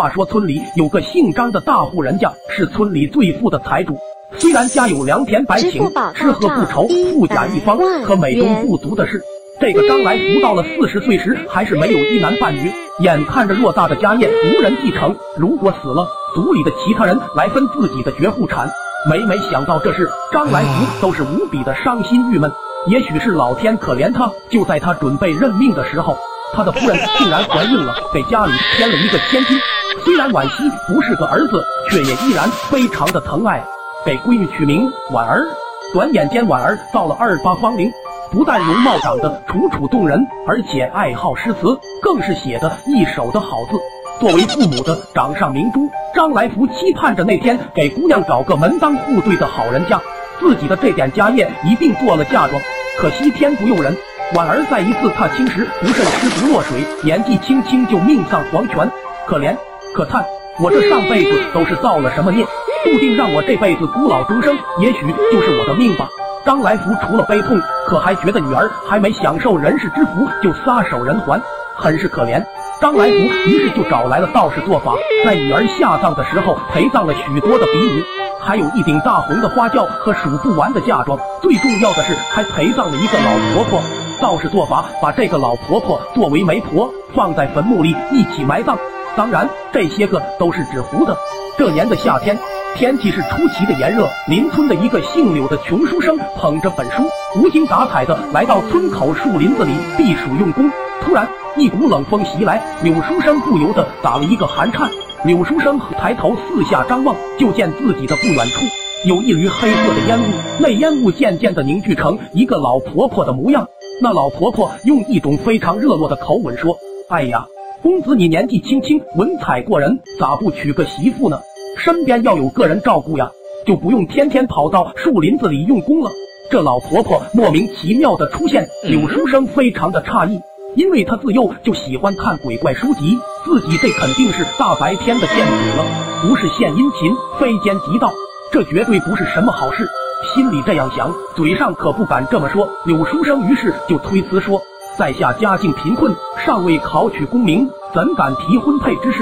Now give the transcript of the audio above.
话说村里有个姓张的大户人家，是村里最富的财主。虽然家有良田百顷，吃喝不愁，富甲一方，可美中不足的是，这个张来福到了四十岁时，还是没有一男半女。眼看着偌大的家业无人继承，如果死了，族里的其他人来分自己的绝户产。每每想到这事，张来福都是无比的伤心郁闷。也许是老天可怜他，就在他准备认命的时候，他的夫人竟然怀孕了，给家里添了一个千金。虽然惋惜不是个儿子，却也依然非常的疼爱。给闺女取名婉儿，转眼间婉儿到了二八芳龄，不但容貌长得楚楚动人，而且爱好诗词，更是写的一手的好字。作为父母的掌上明珠，张来福期盼着那天给姑娘找个门当户对的好人家，自己的这点家业一并做了嫁妆。可惜天不佑人，婉儿在一次踏青时不慎失足落水，年纪轻轻就命丧黄泉。可怜可叹，我这上辈子都是造了什么孽？注定让我这辈子孤老终生，也许就是我的命吧。张来福除了悲痛，可还觉得女儿还没享受人世之福就撒手人寰，很是可怜。张来福于是就找来了道士做法，在女儿下葬的时候陪葬了许多的比武，还有一顶大红的花轿和数不完的嫁妆。最重要的是还陪葬了一个老婆婆。道士做法把这个老婆婆作为媒婆，放在坟墓里一起埋葬。当然，这些个都是纸糊的。这年的夏天。天气是出奇的炎热，邻村的一个姓柳的穷书生捧着本书，无精打采的来到村口树林子里避暑用功。突然，一股冷风袭来，柳书生不由得打了一个寒颤。柳书生抬头四下张望，就见自己的不远处有一缕黑色的烟雾，那烟雾渐渐的凝聚成一个老婆婆的模样。那老婆婆用一种非常热络的口吻说：“哎呀，公子你年纪轻轻，文采过人，咋不娶个媳妇呢？”身边要有个人照顾呀，就不用天天跑到树林子里用功了。这老婆婆莫名其妙的出现，柳书生非常的诧异，因为他自幼就喜欢看鬼怪书籍，自己这肯定是大白天的见鬼了，不是献殷勤，非奸即盗，这绝对不是什么好事。心里这样想，嘴上可不敢这么说。柳书生于是就推辞说，在下家境贫困，尚未考取功名，怎敢提婚配之事？